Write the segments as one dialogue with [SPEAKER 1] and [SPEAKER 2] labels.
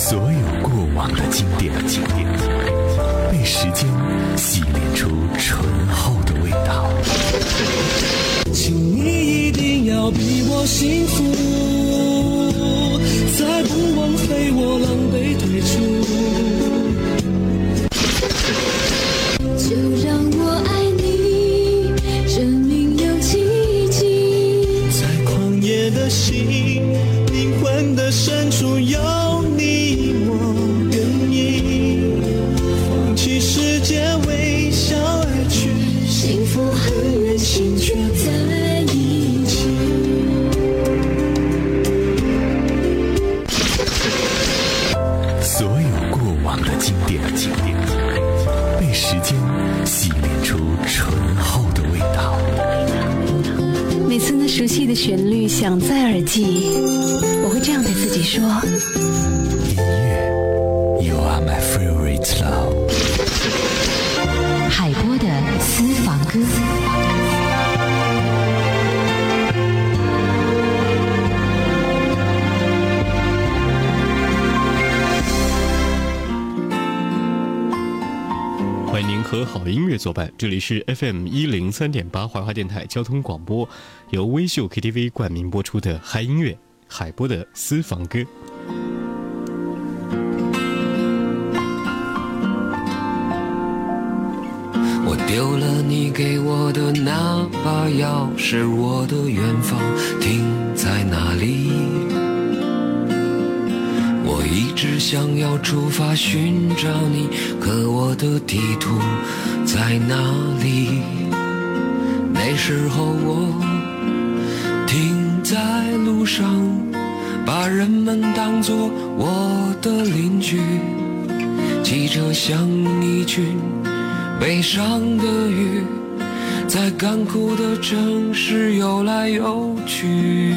[SPEAKER 1] 所有过往的经典，经典被时间洗炼出醇厚的味道。
[SPEAKER 2] 请你一定要比我幸福，再不枉费我狼狈退
[SPEAKER 3] 出。
[SPEAKER 4] 欢迎您和好音乐作伴，这里是 FM 一零三点八怀化电台交通广播，由微秀 KTV 冠名播出的嗨音乐海波的私房歌。
[SPEAKER 5] 我丢了你给我的那把钥匙，我的远方停在哪里？一直想要出发寻找你，可我的地图在哪里？那时候我停在路上，把人们当作我的邻居，骑车像一群悲伤的鱼，在干枯的城市游来游去。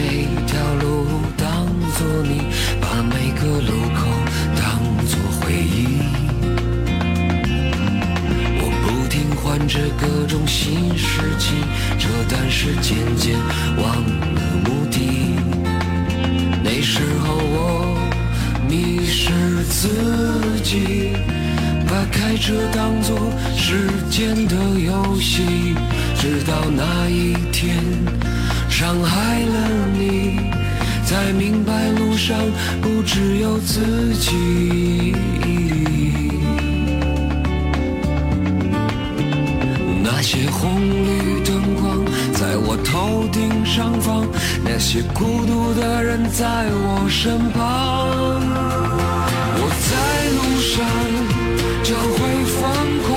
[SPEAKER 5] 这条路当作你，把每个路口当作回忆。我不停换着各种新事情，这但是渐渐忘了目的。那时候我迷失自己，把开车当作时间的游戏，直到那一天伤害了你，才明白路上不只有自己。那些红绿灯光在我头顶上方，那些孤独的人在我身旁。我在路上就会疯狂，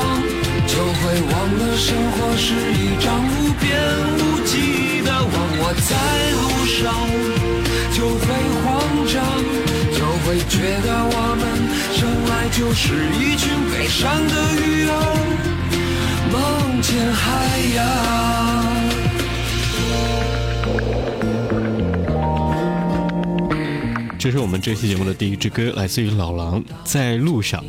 [SPEAKER 5] 就会忘了生活是一张无边无。在路上就会慌张，就会觉得我们生来就是一群悲伤的鱼儿。梦见海
[SPEAKER 4] 洋。这是我们这期节目的第一支歌，来自于老狼，在路上。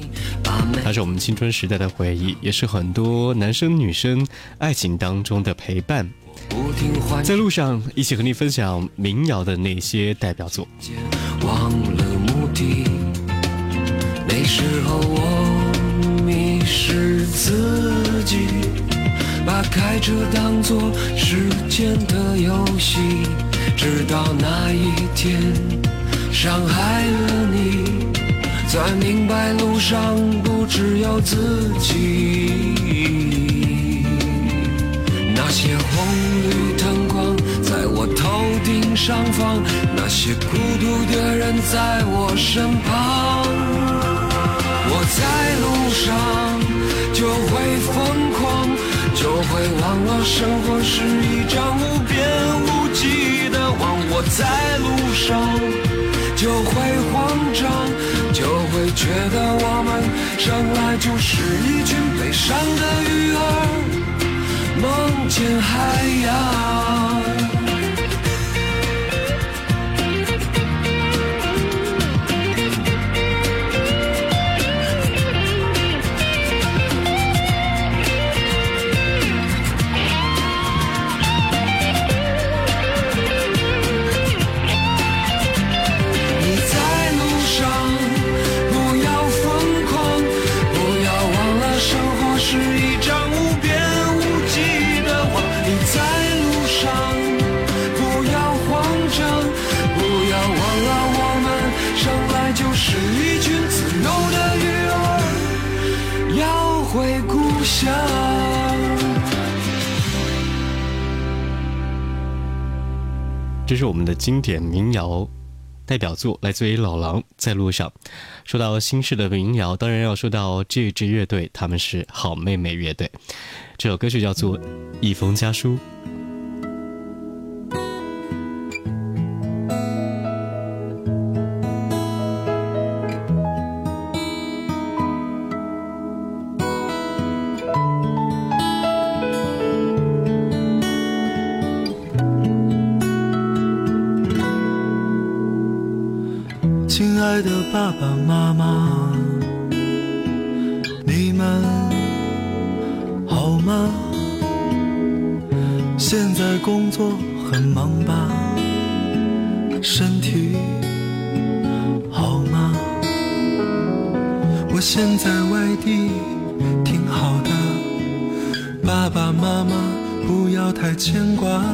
[SPEAKER 4] 它是我们青春时代的回忆，也是很多男生女生爱情当中的陪伴。在路上，一起和你分享民谣的那些代表作。
[SPEAKER 5] 忘了目的，那时候我迷失自己，把开车当作时间的游戏，直到那一天伤害了你，才明白路上不只有自己。红绿灯光在我头顶上方，那些孤独的人在我身旁。我在路上就会疯狂，就会忘了生活是一张无边无际的网。我在路上就会慌张，就会觉得我们生来就是一群悲伤的鱼儿。梦见海洋。
[SPEAKER 4] 这是我们的经典民谣代表作，来自于老狼在路上。说到新式的民谣，当然要说到这支乐队，他们是好妹妹乐队。这首歌曲叫做《一封家书》。
[SPEAKER 6] 爱的爸爸妈妈，你们好吗？现在工作很忙吧？身体好吗？我现在外地挺好的，爸爸妈妈不要太牵挂。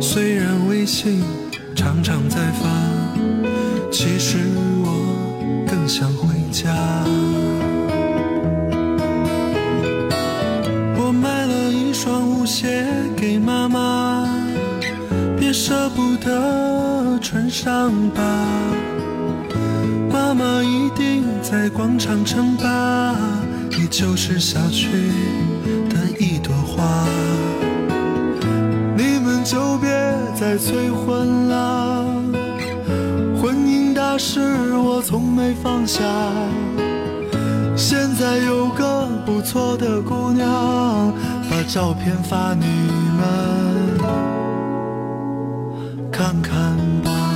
[SPEAKER 6] 虽然微信常常在发。其实我更想回家。我买了一双舞鞋给妈妈，别舍不得穿上吧。妈妈一定在广场称霸，你就是小区的一朵花。你们就别再催婚了。是我从没放下。现在有个不错的姑娘，把照片发你们看看吧。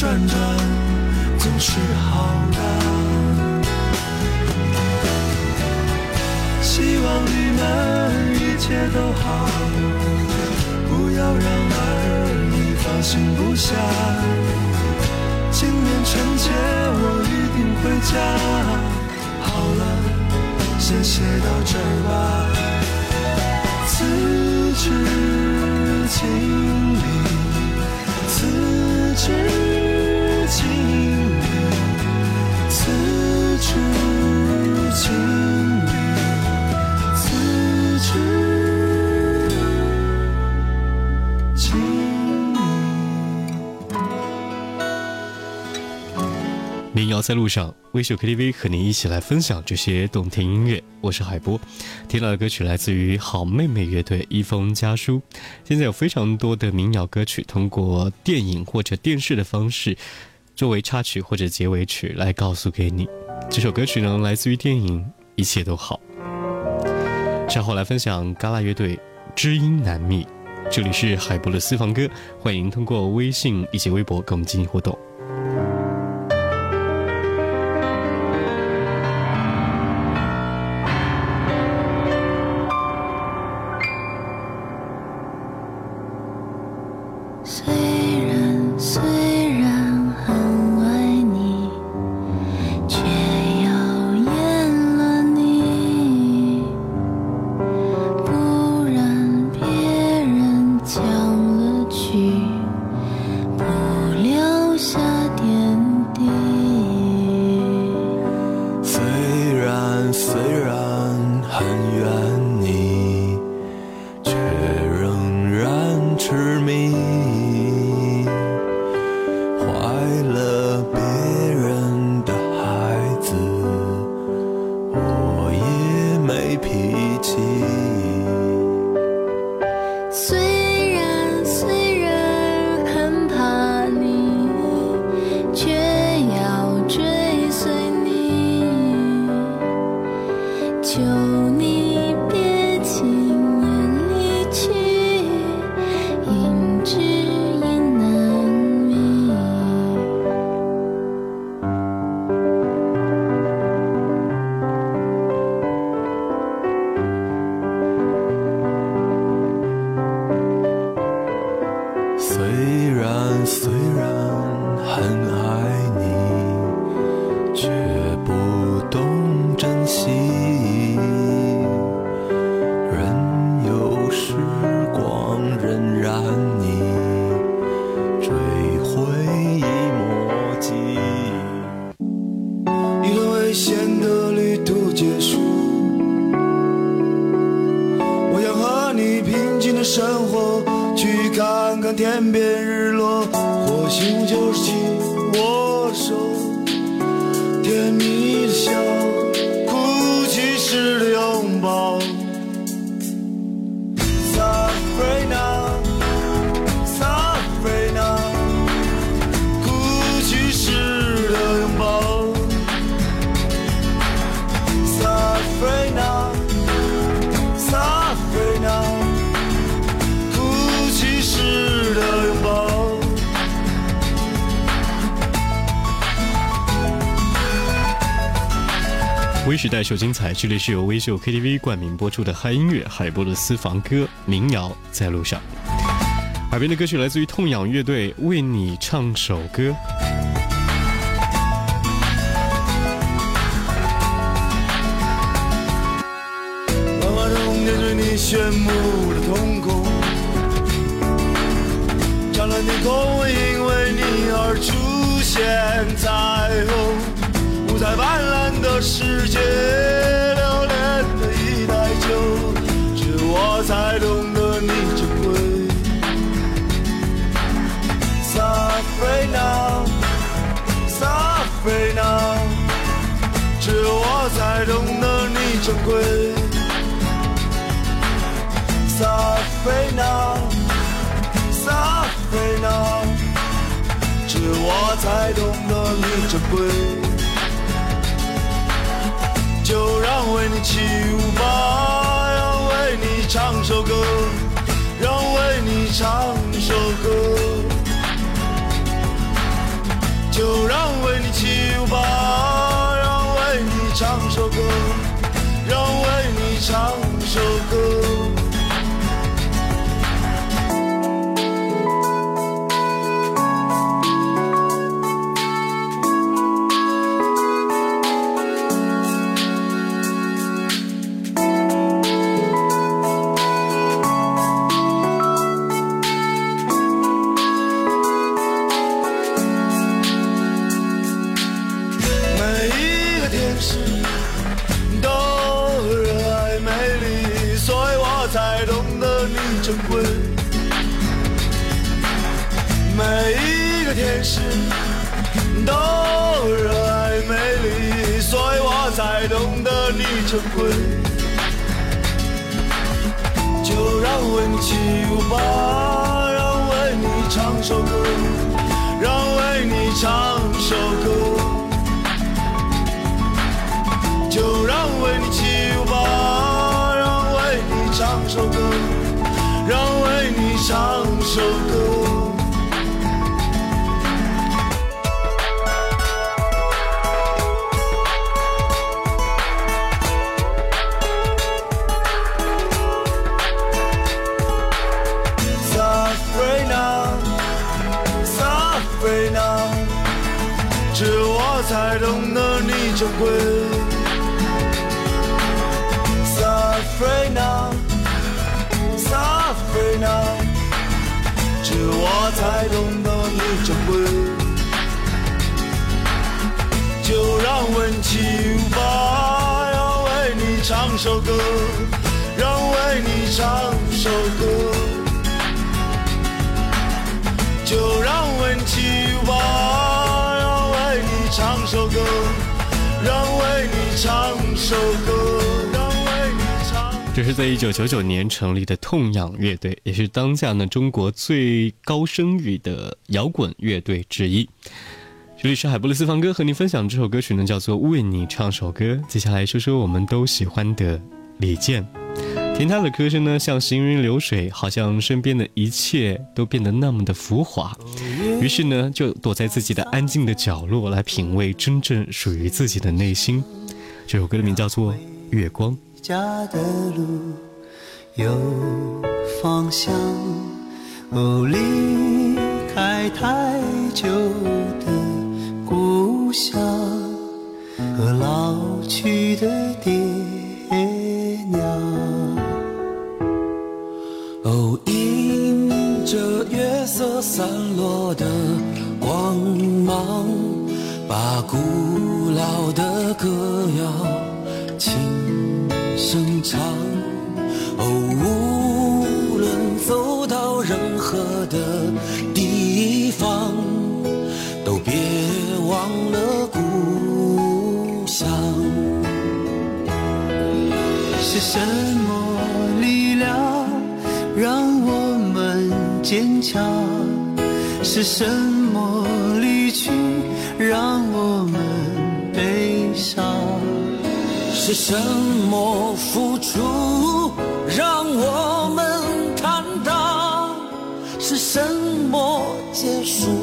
[SPEAKER 6] 转转总是好的，希望你们一切都好，不要让儿女放心不下。今年春节我一定回家。好了，先写到这儿吧。此致敬礼，此致。
[SPEAKER 4] 民谣在路上，微秀 KTV 和你一起来分享这些动听音乐。我是海波，听到的歌曲来自于好妹妹乐队《一封家书》。现在有非常多的民谣歌曲，通过电影或者电视的方式，作为插曲或者结尾曲来告诉给你。这首歌曲呢，来自于电影《一切都好》。稍后来分享嘎啦乐队《知音难觅》。这里是海波的私房歌，欢迎通过微信以及微博跟我们进行互动。
[SPEAKER 2] 秋结束，我想和你平静的生活，去看看天边日落，或许就是。
[SPEAKER 4] 微时代秀精彩，这里是由微秀 KTV 冠名播出的嗨音乐海波的私房歌民谣在路上。耳边的歌曲来自于痛仰乐队，为你唱首歌。
[SPEAKER 2] 世界流连的一太酒只有我才懂得你珍贵撒菲娜撒菲娜只有我才懂得你珍贵撒菲娜撒菲娜只有我才懂得你珍贵就让为你起舞吧，让为你唱首歌，让为你唱首歌。你珍贵。每一个天使都热爱美丽，所以我才懂得你珍贵。就让为你起舞吧，让为你唱首歌，让为你唱首歌。就让为你起舞吧，让为你唱首歌，让为你唱首歌。首歌，让为你唱首歌。就让为你起舞吧，让为你唱首歌，让为你唱首歌，让为你唱。
[SPEAKER 4] 这是在一九九九年成立的痛仰乐队，也是当下呢中国最高声誉的摇滚乐队之一。这里是海波的私房歌，和您分享这首歌曲呢，叫做《为你唱首歌》。接下来说说我们都喜欢的李健，听他的歌声呢，像行云流水，好像身边的一切都变得那么的浮华。于是呢，就躲在自己的安静的角落，来品味真正属于自己的内心。这首歌的名叫做《月光》。
[SPEAKER 7] 家的路有方向，哦，离开太久的故乡，和老去的爹娘。
[SPEAKER 8] 哦，迎着月色散落的光芒，把古老的歌谣轻声唱。哦，
[SPEAKER 7] 是什么力量让我们坚强？是什么离去让我们悲伤？
[SPEAKER 8] 是什么付出让我们坦荡？是什么结束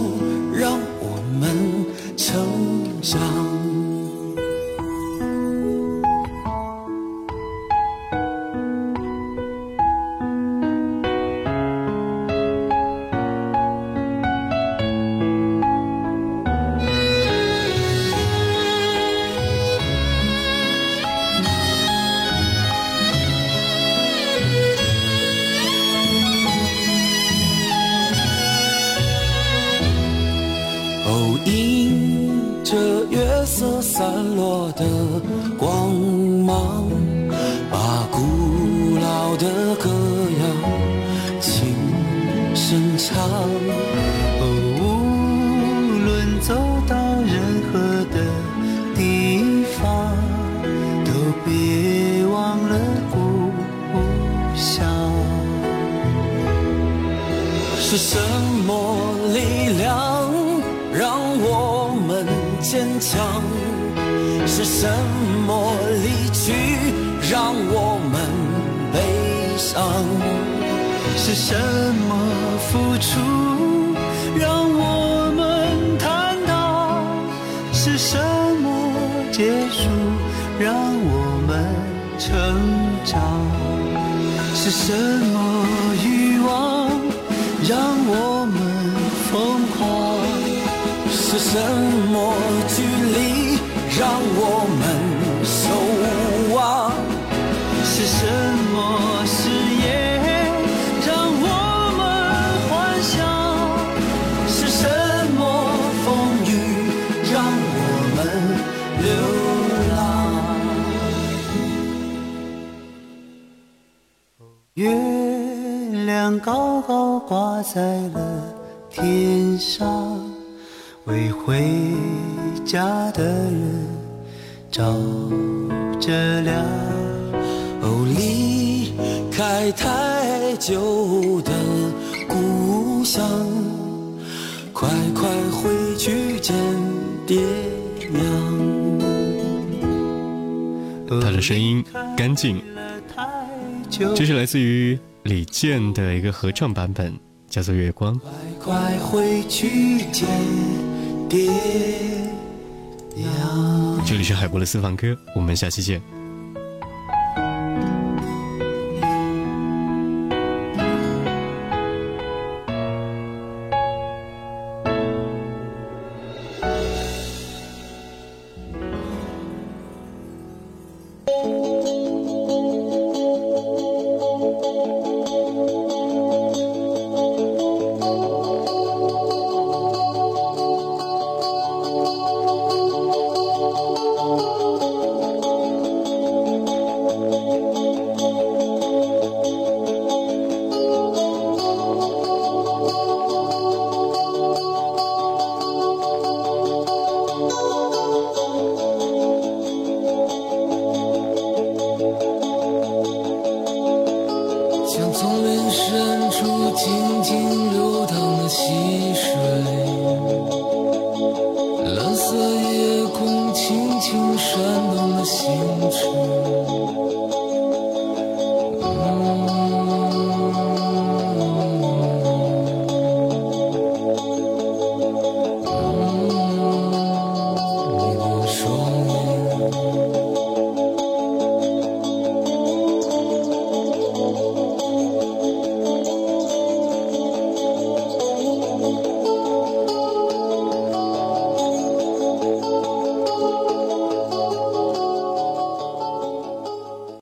[SPEAKER 8] 是什么力量让我们坚强？是什么离去让我们悲伤？
[SPEAKER 7] 是什么付出让我们坦荡？是什么结束让我们成长？是什么
[SPEAKER 8] 是什么距离让我们守望？
[SPEAKER 7] 是什么誓言让我们幻想？
[SPEAKER 8] 是什么风雨让我们流浪？
[SPEAKER 7] 月亮高高挂在了天上，为回家的人照着亮。
[SPEAKER 8] 哦，离开太久的故乡，快快回去见爹娘。
[SPEAKER 5] 他的声音干净，这是来自于李健的一个合唱版本，叫做《月光》。
[SPEAKER 8] 快快回去见。
[SPEAKER 5] 这里是海波的私房歌，我们下期见。